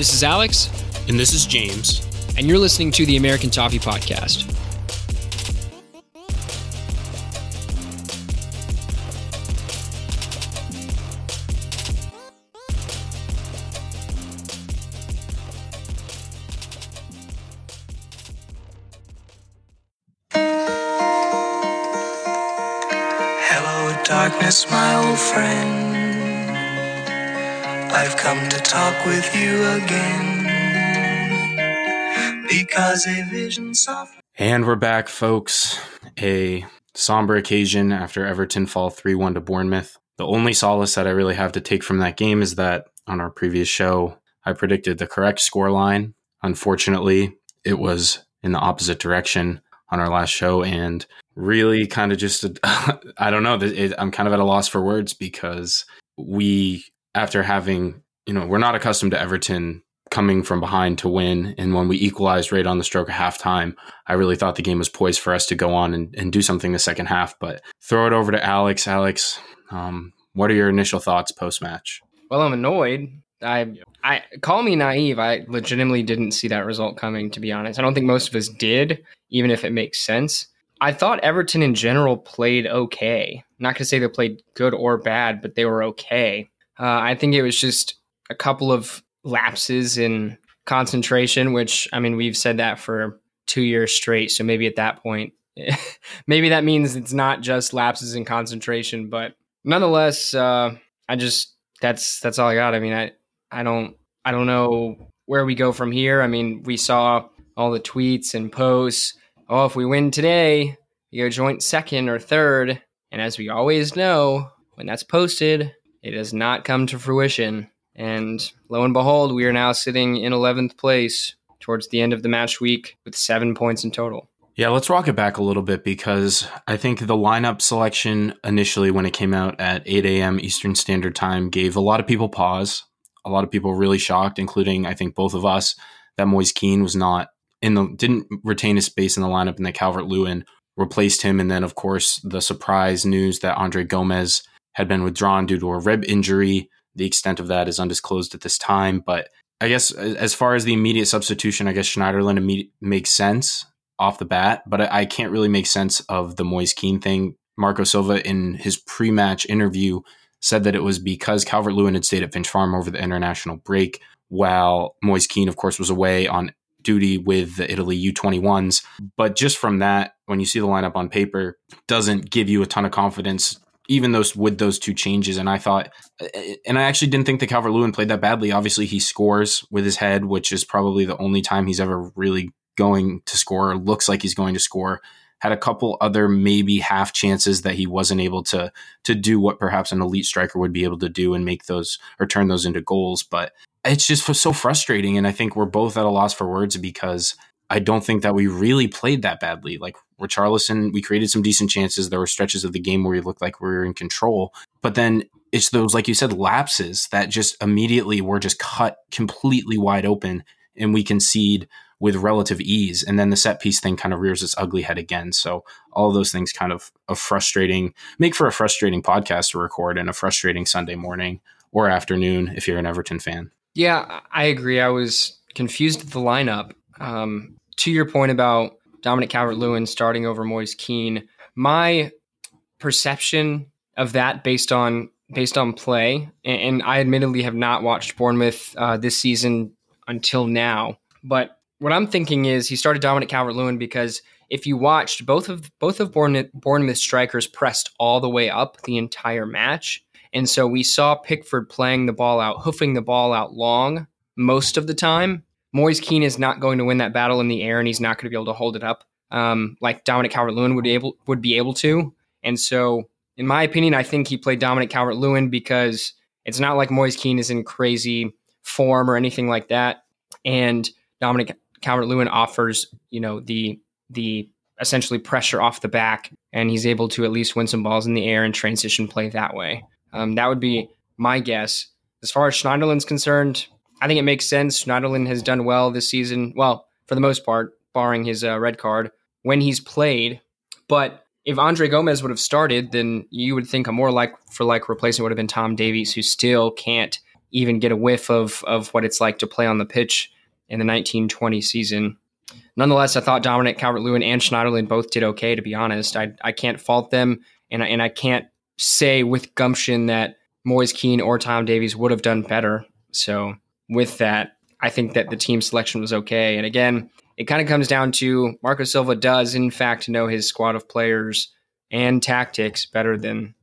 This is Alex. And this is James. And you're listening to the American Toffee Podcast. With you again. Because a vision soft. And we're back, folks. A somber occasion after Everton fall 3 1 to Bournemouth. The only solace that I really have to take from that game is that on our previous show, I predicted the correct scoreline. Unfortunately, it was in the opposite direction on our last show and really kind of just I don't know I'm kind of at a loss for words because we after having you know we're not accustomed to Everton coming from behind to win and when we equalized right on the stroke of halftime I really thought the game was poised for us to go on and, and do something the second half but throw it over to Alex Alex um, what are your initial thoughts post match well I'm annoyed I I call me naive. I legitimately didn't see that result coming. To be honest, I don't think most of us did, even if it makes sense. I thought Everton in general played okay. Not going to say they played good or bad, but they were okay. Uh, I think it was just a couple of lapses in concentration, which I mean we've said that for two years straight. So maybe at that point, maybe that means it's not just lapses in concentration, but nonetheless, uh, I just that's that's all I got. I mean, I I don't I don't know where we go from here. I mean, we saw all the tweets and posts. Oh, if we win today, you go joint second or third. And as we always know, when that's posted, it does not come to fruition. And lo and behold, we are now sitting in 11th place towards the end of the match week with seven points in total. Yeah, let's rock it back a little bit because I think the lineup selection initially, when it came out at 8 a.m. Eastern Standard Time, gave a lot of people pause a lot of people really shocked, including I think both of us, that Moise Kean was not in the didn't retain his space in the lineup, and that Calvert Lewin replaced him. And then, of course, the surprise news that Andre Gomes had been withdrawn due to a rib injury. The extent of that is undisclosed at this time, but I guess as far as the immediate substitution, I guess Schneiderlin immediate, makes sense off the bat, but I, I can't really make sense of the Moise Kean thing. Marco Silva in his pre-match interview said that it was because Calvert Lewin had stayed at Finch Farm over the international break, while Moise Kean, of course, was away on duty with the Italy U21s. But just from that, when you see the lineup on paper, doesn't give you a ton of confidence, even those with those two changes. And I thought, uh, uh, and I actually didn't think that Calvert Lewin played that badly. Obviously, he scores with his head, which is probably the only time he's ever really going to score, or looks like he's going to score had a couple other maybe half chances that he wasn't able to to do what perhaps an elite striker would be able to do and make those or turn those into goals. But it's just so frustrating, and I think we're both at a loss for words because I don't think that we really played that badly. Like Richarlison, we created some decent chances. There were stretches of the game where we looked like we were in control, but then it's those, like you said, lapses that just immediately were just cut completely wide open, and we concede with relative ease. And then the set piece thing kind of rears its ugly head again. So all those things kind of a frustrating make for a frustrating podcast to record and a frustrating Sunday morning or afternoon if you're an Everton fan. Yeah, I agree. I was confused at the lineup. Um, to your point about Dominic Calvert Lewin starting over Moise Kean, my perception of that based on based on play, and, and I admittedly have not watched Bournemouth uh, this season until now, but what I'm thinking is he started Dominic Calvert Lewin because if you watched both of both of Bournemouth, Bournemouth strikers pressed all the way up the entire match. And so we saw Pickford playing the ball out, hoofing the ball out long most of the time. Moise Kean is not going to win that battle in the air, and he's not going to be able to hold it up um, like Dominic Calvert Lewin would be able would be able to. And so, in my opinion, I think he played Dominic Calvert Lewin because it's not like Moise Kean is in crazy form or anything like that. And Dominic Calvert Lewin offers, you know, the the essentially pressure off the back, and he's able to at least win some balls in the air and transition play that way. Um, that would be my guess. As far as Schneiderlin's concerned, I think it makes sense. Schneiderlin has done well this season. Well, for the most part, barring his uh, red card when he's played. But if Andre Gomes would have started, then you would think a more like for like replacement would have been Tom Davies, who still can't even get a whiff of of what it's like to play on the pitch in the 1920 season. Nonetheless, I thought Dominic Calvert-Lewin and Schneiderlin both did okay. To be honest, I I can't fault them, and I, and I can't say with gumption that Moise Kean or Tom Davies would have done better. So with that, I think that the team selection was okay. And again, it kind of comes down to Marco Silva does in fact know his squad of players and tactics better than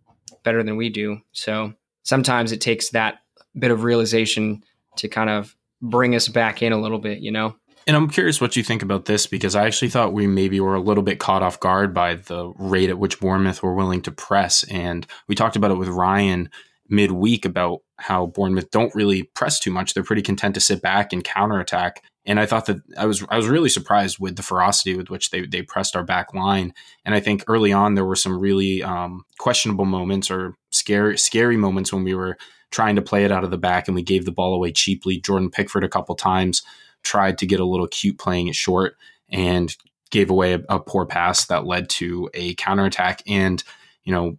better than we do. So sometimes it takes that bit of realization to kind of bring us back in a little bit, you know. And I'm curious what you think about this because I actually thought we maybe were a little bit caught off guard by the rate at which Bournemouth were willing to press. And we talked about it with Ryan midweek about how Bournemouth don't really press too much. They're pretty content to sit back and counterattack. And I thought that I was I was really surprised with the ferocity with which they they pressed our back line. And I think early on there were some really um, questionable moments or scary scary moments when we were trying to play it out of the back and we gave the ball away cheaply. Jordan Pickford a couple times tried to get a little cute playing it short and gave away a, a poor pass that led to a counterattack. And you know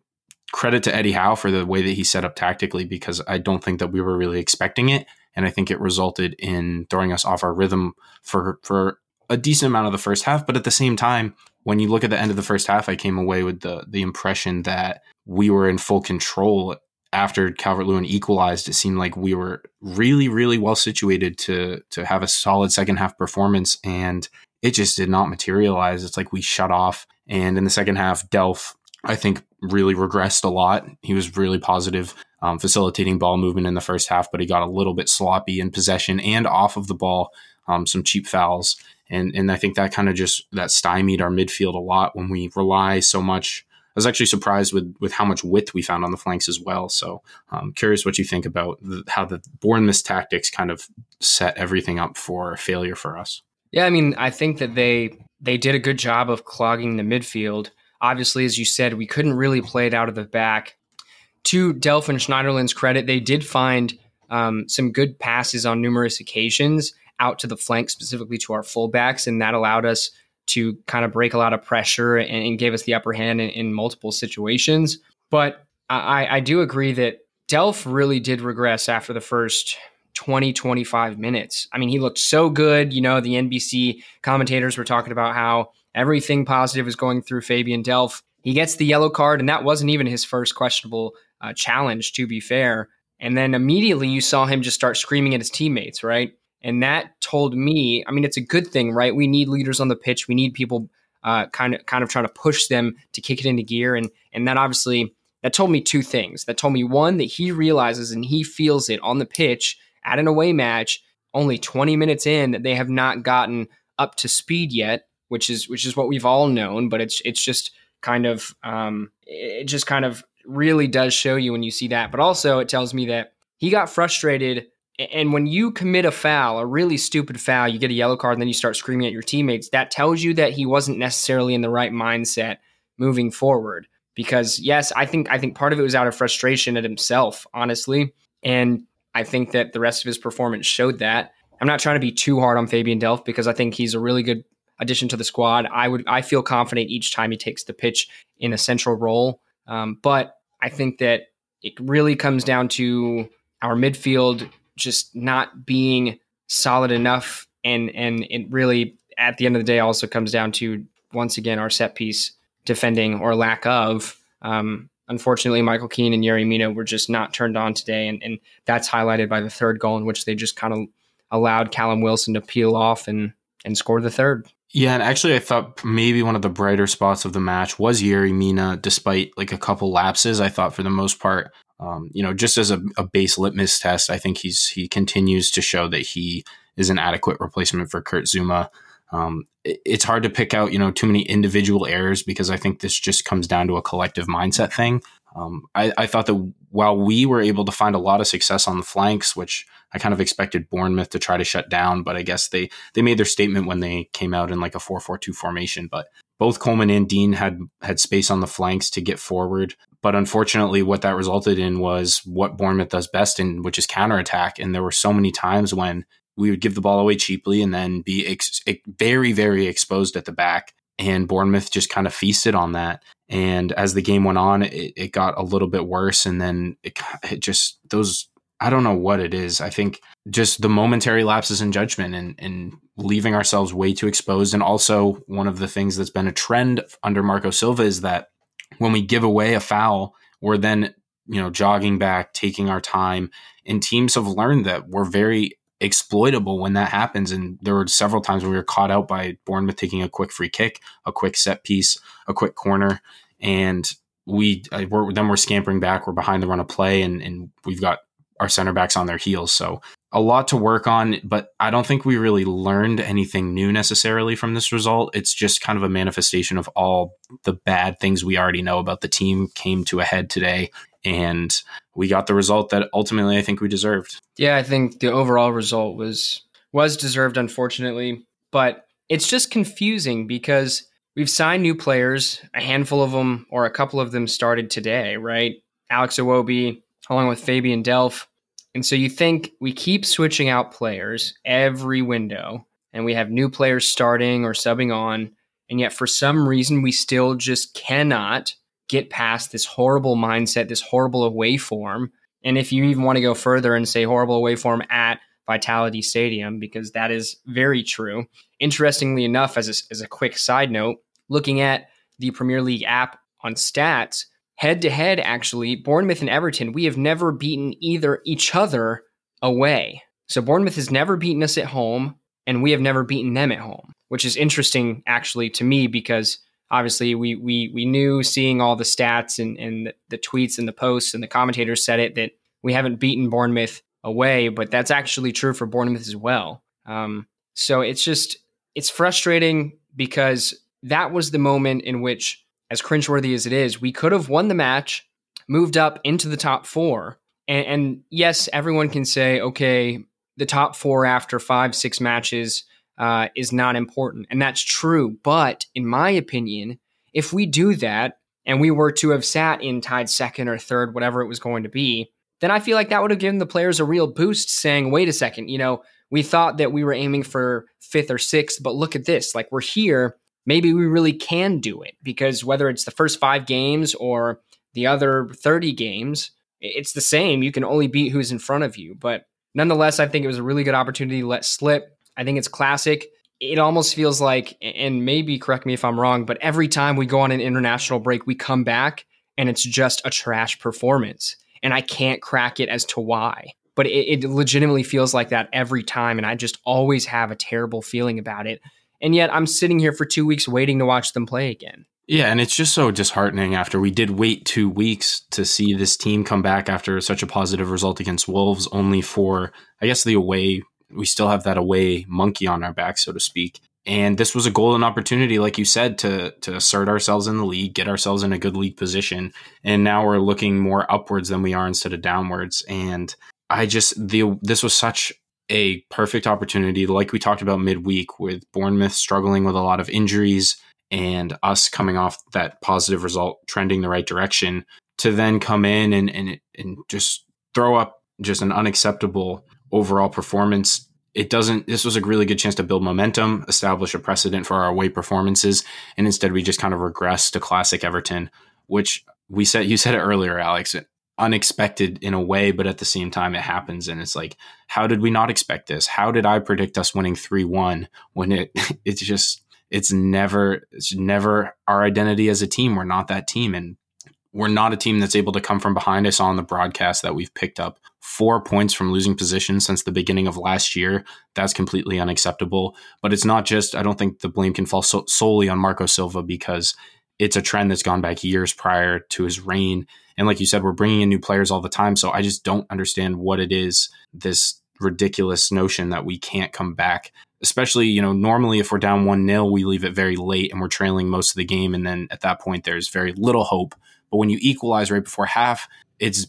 credit to Eddie Howe for the way that he set up tactically because I don't think that we were really expecting it. And I think it resulted in throwing us off our rhythm for for a decent amount of the first half. But at the same time, when you look at the end of the first half, I came away with the the impression that we were in full control after Calvert Lewin equalized. It seemed like we were really, really well situated to to have a solid second half performance, and it just did not materialize. It's like we shut off. And in the second half, Delph I think really regressed a lot. He was really positive, um, facilitating ball movement in the first half, but he got a little bit sloppy in possession and off of the ball. Um, some cheap fouls, and and I think that kind of just that stymied our midfield a lot when we rely so much. I was actually surprised with with how much width we found on the flanks as well. So, um, curious what you think about the, how the Bournemouth tactics kind of set everything up for failure for us. Yeah, I mean, I think that they they did a good job of clogging the midfield. Obviously, as you said, we couldn't really play it out of the back. To Delph and Schneiderlin's credit, they did find um, some good passes on numerous occasions out to the flank, specifically to our fullbacks, and that allowed us to kind of break a lot of pressure and, and gave us the upper hand in, in multiple situations. But I, I do agree that Delph really did regress after the first 20, 25 minutes. I mean, he looked so good. You know, the NBC commentators were talking about how Everything positive is going through Fabian Delph. He gets the yellow card, and that wasn't even his first questionable uh, challenge, to be fair. And then immediately you saw him just start screaming at his teammates, right? And that told me, I mean, it's a good thing, right? We need leaders on the pitch. We need people uh, kind of kind of trying to push them to kick it into gear. And and that obviously that told me two things. That told me one that he realizes and he feels it on the pitch at an away match, only 20 minutes in, that they have not gotten up to speed yet which is which is what we've all known, but it's it's just kind of um, it just kind of really does show you when you see that. But also it tells me that he got frustrated and when you commit a foul, a really stupid foul, you get a yellow card and then you start screaming at your teammates, that tells you that he wasn't necessarily in the right mindset moving forward. Because yes, I think I think part of it was out of frustration at himself, honestly. And I think that the rest of his performance showed that. I'm not trying to be too hard on Fabian Delph because I think he's a really good addition to the squad. I would I feel confident each time he takes the pitch in a central role. Um, but I think that it really comes down to our midfield just not being solid enough, and and it really at the end of the day also comes down to once again our set piece defending or lack of. Um, unfortunately, Michael Keane and Yerry Mina were just not turned on today, and, and that's highlighted by the third goal in which they just kind of allowed Callum Wilson to peel off and and score the third. Yeah, and actually, I thought maybe one of the brighter spots of the match was Yerry Mina, despite like a couple lapses. I thought for the most part, um, you know, just as a, a, base litmus test, I think he's he continues to show that he is an adequate replacement for Kurt Zouma. Um, it, it's hard to pick out, you know, too many individual errors because I think this just comes down to a collective mindset thing. Um, I, I, thought that while we were able to find a lot of success on the flanks, which I kind of expected Bournemouth to try to shut down, but I guess they they made their statement when they came out in like a 4-4-2 formation. But both Coleman and Digne had had space on the flanks to get forward. But unfortunately, what that resulted in was what Bournemouth does best in, which is counterattack. And there were so many times when we would give the ball away cheaply and then be ex- very, very exposed at the back. And Bournemouth just kind of feasted on that. And as the game went on, it, it got a little bit worse. And then it, it just, those I don't know what it is. I think just the momentary lapses in judgment and, and leaving ourselves way too exposed. And also, one of the things that's been a trend under Marco Silva is that when we give away a foul, we're then, you know, jogging back, taking our time. And teams have learned that we're very exploitable when that happens. And there were several times where we were caught out by Bournemouth taking a quick free kick, a quick set piece, a quick corner. And we we're, then we're scampering back. We're behind the run of play, and, and we've got our center backs on their heels. So a lot to work on, but I don't think we really learned anything new necessarily from this result. It's just kind of a manifestation of all the bad things we already know about the team came to a head today. And we got the result that ultimately I think we deserved. Yeah, I think the overall result was was deserved, unfortunately. But it's just confusing because we've signed new players. A handful of them, or a couple of them, started today, right? Alex Iwobi, along with Fabian Delph. And so you think we keep switching out players every window and we have new players starting or subbing on. And yet, for some reason, we still just cannot get past this horrible mindset, this horrible away form. And if you even want to go further and say horrible away form at Vitality Stadium, because that is very true. Interestingly enough, as a, as a quick side note, looking at the Premier League app on stats, head to head, actually, Bournemouth and Everton, we have never beaten either each other away. So Bournemouth has never beaten us at home, and we have never beaten them at home, which is interesting actually to me because obviously we we we knew seeing all the stats and, and the tweets and the posts and the commentators said it that we haven't beaten Bournemouth away, but that's actually true for Bournemouth as well. Um, so it's just it's frustrating because that was the moment in which as cringeworthy as it is, we could have won the match, moved up into the top four. And, and yes, everyone can say, okay, the top four after five, six matches uh, is not important. And that's true. But in my opinion, if we do that and we were to have sat in tied second or third, whatever it was going to be, then I feel like that would have given the players a real boost saying, wait a second, you know, we thought that we were aiming for fifth or sixth, but look at this. Like we're here maybe we really can do it because whether it's the first five games or the other 30 games, it's the same. You can only beat who's in front of you. But nonetheless, I think it was a really good opportunity to let slip. I think it's classic. It almost feels like, and maybe correct me if I'm wrong, but every time we go on an international break, we come back and it's just a trash performance. And I can't crack it as to why. But it, it legitimately feels like that every time. And I just always have a terrible feeling about it and yet I'm sitting here for two weeks waiting to watch them play again. Yeah, and it's just so disheartening after we did wait two weeks to see this team come back after such a positive result against Wolves, only for, I guess, the away. We still have that away monkey on our back, so to speak. And this was a golden opportunity, like you said, to to assert ourselves in the league, get ourselves in a good league position. And now we're looking more upwards than we are instead of downwards. And I just the this was such a perfect opportunity, like we talked about midweek, with Bournemouth struggling with a lot of injuries and us coming off that positive result, trending the right direction, to then come in and and, and just throw up just an unacceptable overall performance. It doesn't. This was a really good chance to build momentum, establish a precedent for our away performances, and instead we just kind of regress to classic Everton, which we said. You said it earlier, Alex unexpected in a way, but at the same time, it happens. And it's like, how did we not expect this? How did I predict us winning 3 1 when it, it's just, it's never, it's never our identity as a team. We're not that team. And we're not a team that's able to come from behind. I saw on the broadcast that we've picked up four points from losing position since the beginning of last year. That's completely unacceptable. But it's not just, I don't think the blame can fall so- solely on Marco Silva because it's a trend that's gone back years prior to his reign. And like you said, we're bringing in new players all the time. So I just don't understand what it is, this ridiculous notion that we can't come back. Especially, you know, normally if we're down 1 0, we leave it very late and we're trailing most of the game. And then at that point, there's very little hope. But when you equalize right before half, it's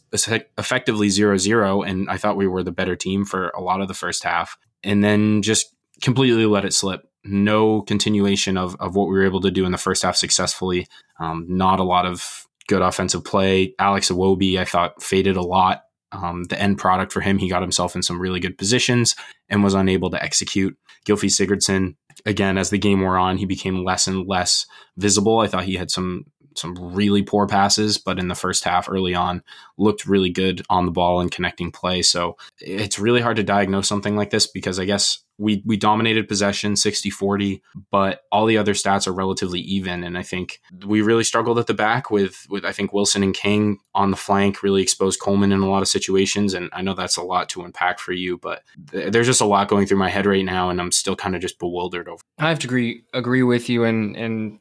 effectively 0 0. And I thought we were the better team for a lot of the first half. And then just completely let it slip no continuation of, of what we were able to do in the first half successfully. Um, not a lot of good offensive play. Alex Iwobi, I thought, faded a lot. Um, the end product for him, he got himself in some really good positions and was unable to execute. Gylfi Sigurdsson, again, as the game wore on, he became less and less visible. I thought he had some some really poor passes, but in the first half early on looked really good on the ball and connecting play. So it's really hard to diagnose something like this because I guess we we dominated possession 60-40, but all the other stats are relatively even and I think we really struggled at the back with with I think Wilson and King on the flank really exposed Coleman in a lot of situations and I know that's a lot to unpack for you, but th- there's just a lot going through my head right now and I'm still kind of just bewildered over. I have to agree agree with you and and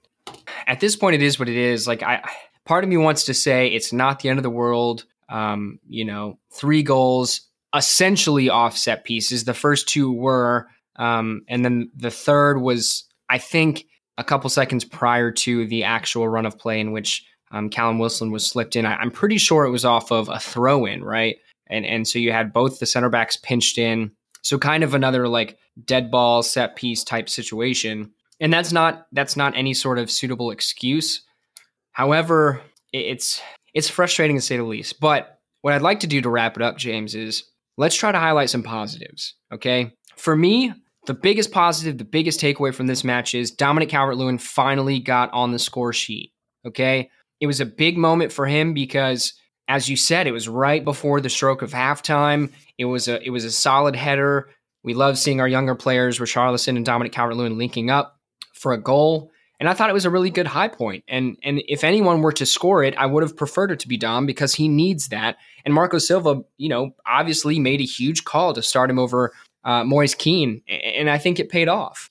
at this point, it is what it is. Like I, part of me wants to say it's not the end of the world. Um, you know, three goals, essentially offset pieces. The first two were, um, and then the third was, I think, a couple seconds prior to the actual run of play in which um, Callum Wilson was slipped in. I, am pretty sure it was off of a throw in, right? And and so you had both the center backs pinched in. So kind of another like dead ball set piece type situation and that's not that's not any sort of suitable excuse. However, it's it's frustrating to say the least. But what I'd like to do to wrap it up, James, is let's try to highlight some positives. Okay, for me, the biggest positive, the biggest takeaway from this match is Dominic Calvert-Lewin finally got on the score sheet. Okay, it was a big moment for him because, as you said, it was right before the stroke of halftime. It was a it was a solid header. We love seeing our younger players, Richarlison and Dominic Calvert-Lewin, linking up for a goal. And I thought it was a really good high point. And and if anyone were to score it, I would have preferred it to be Dom because he needs that. And Marco Silva, you know, obviously made a huge call to start him over uh, Moise Kean, and I think it paid off.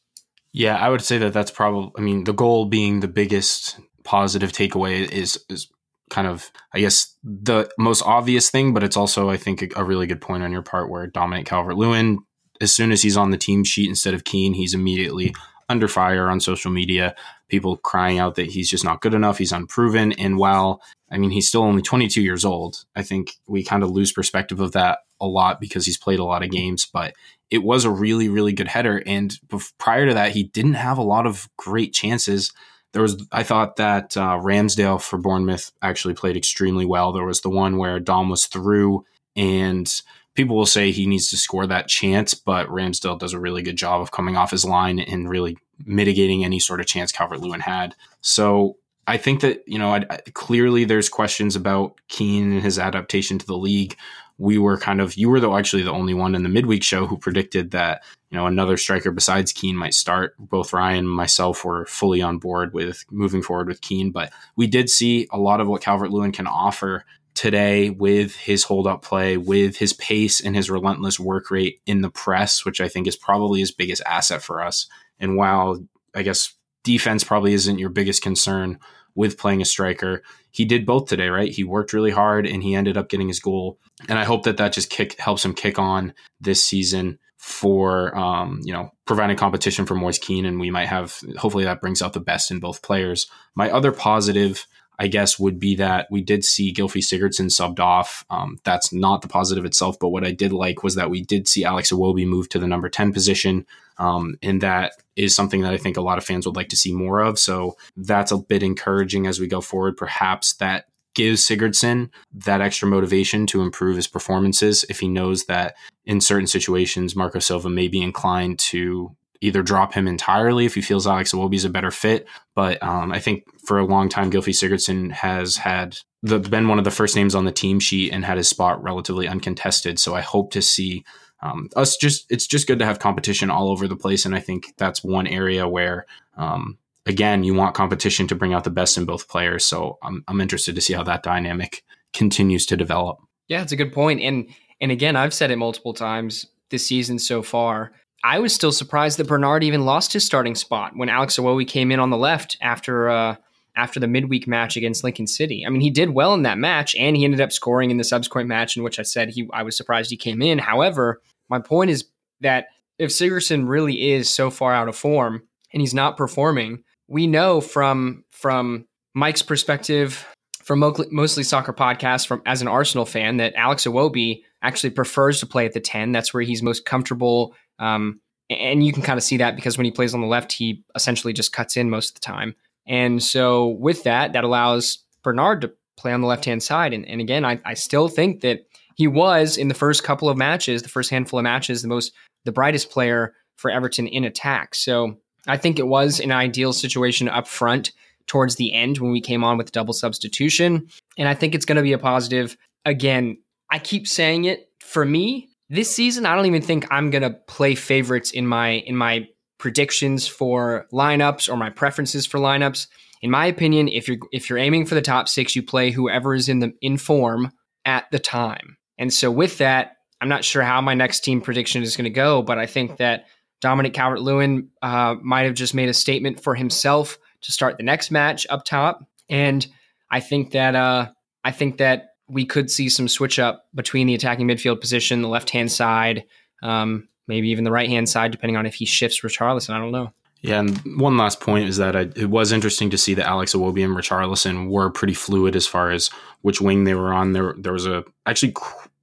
Yeah, I would say that that's probably. I mean, the goal being the biggest positive takeaway is is kind of, I guess, the most obvious thing, but it's also, I think, a, a really good point on your part where Dominic Calvert Lewin, as soon as he's on the team sheet instead of Kean, he's immediately under fire on social media, people crying out that he's just not good enough, he's unproven. And while, I mean, he's still only 22 years old, I think we kind of lose perspective of that a lot because he's played a lot of games, but it was a really, really good header. And prior to that, he didn't have a lot of great chances. There was, I thought that uh, Ramsdale for Bournemouth actually played extremely well. There was the one where Dom was through and people will say he needs to score that chance, but Ramsdale does a really good job of coming off his line and really mitigating any sort of chance Calvert Lewin had. So I think that, you know, I, clearly there's questions about Kean and his adaptation to the league. We were kind of, you were though actually the only one in the midweek show who predicted that, you know, another striker besides Kean might start. Both Ryan and myself were fully on board with moving forward with Kean, but we did see a lot of what Calvert Lewin can offer today with his hold up play, with his pace and his relentless work rate in the press, which I think is probably his biggest asset for us. And while I guess defense probably isn't your biggest concern with playing a striker, he did both today, right? He worked really hard and he ended up getting his goal. And I hope that that just kick helps him kick on this season for um, you know providing competition for Moise Kean, and we might have hopefully that brings out the best in both players. My other positive I guess, would be that we did see Gylfi Sigurdsson subbed off. Um, that's not the positive itself, but what I did like was that we did see Alex Iwobi move to the number 10 position. Um, and that is something that I think a lot of fans would like to see more of. So that's a bit encouraging as we go forward. Perhaps that gives Sigurdsson that extra motivation to improve his performances if he knows that in certain situations, Marco Silva may be inclined to either drop him entirely if he feels Alex Iwobi is a better fit. But um, I think for a long time, Gylfi Sigurdsson has had the, been one of the first names on the team sheet and had his spot relatively uncontested. So I hope to see um, us just. It's just good to have competition all over the place, and I think that's one area where. Um, again, you want competition to bring out the best in both players. So I'm, I'm interested to see how that dynamic continues to develop. Yeah, it's a good point. And and again, I've said it multiple times this season so far. I was still surprised that Bernard even lost his starting spot when Alex Iwobi came in on the left after uh, after the midweek match against Lincoln City. I mean, he did well in that match, and he ended up scoring in the subsequent match in which I said he I was surprised he came in. However, my point is that if Sigurdsson really is so far out of form and he's not performing, we know from from Mike's perspective, from mostly soccer podcast, from as an Arsenal fan, that Alex Iwobi actually prefers to play at the ten. That's where he's most comfortable um, and you can kind of see that because when he plays on the left, he essentially just cuts in most of the time. And so with that, that allows Bernard to play on the left hand side. And, and again, I, I still think that he was in the first couple of matches, the first handful of matches, the most the brightest player for Everton in attack. So I think it was an ideal situation up front towards the end when we came on with double substitution. And I think it's going to be a positive. Again, I keep saying it for me this season. I don't even think I'm going to play favorites in my in my predictions for lineups or my preferences for lineups. In my opinion, if you're if you're aiming for the top 6, you play whoever is in the in form at the time. And so with that, I'm not sure how my next team prediction is going to go, but I think that Dominic Calvert Lewin uh, might have just made a statement for himself to start the next match up top. And I think that uh, I think that we could see some switch up between the attacking midfield position, the left hand side, um, maybe even the right hand side, depending on if he shifts Richarlison. I don't know. Yeah, and one last point is that I, it was interesting to see that Alex Iwobi and Richarlison were pretty fluid as far as which wing they were on. There, there was a actually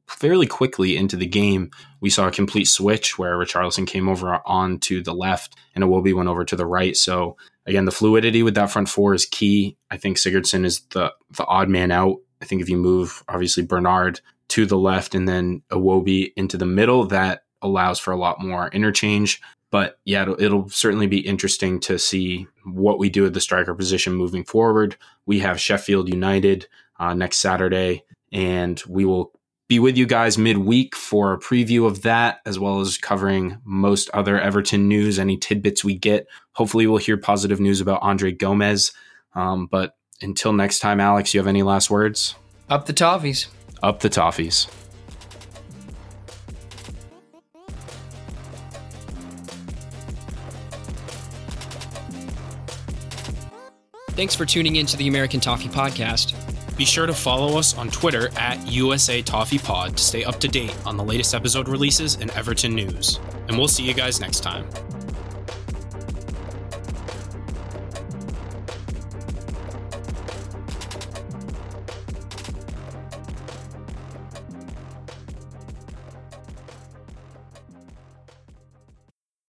fairly quickly into the game, we saw a complete switch where Richarlison came over onto the left and Iwobi went over to the right. So again, the fluidity with that front four is key. I think Sigurdsson is the the odd man out. I think if you move obviously Bernard to the left and then Iwobi into the middle, that allows for a lot more interchange. But yeah, it'll, it'll, certainly be interesting to see what we do at the striker position moving forward. We have Sheffield United uh, next Saturday, and we will be with you guys midweek for a preview of that, as well as covering most other Everton news, any tidbits we get. Hopefully, we'll hear positive news about Andre Gomes. Um, but until next time, Alex, you have any last words? Up the Toffees. Up the Toffees. Thanks for tuning in to the American Toffee Podcast. Be sure to follow us on Twitter at USA Toffee Pod to stay up to date on the latest episode releases and Everton news. And we'll see you guys next time.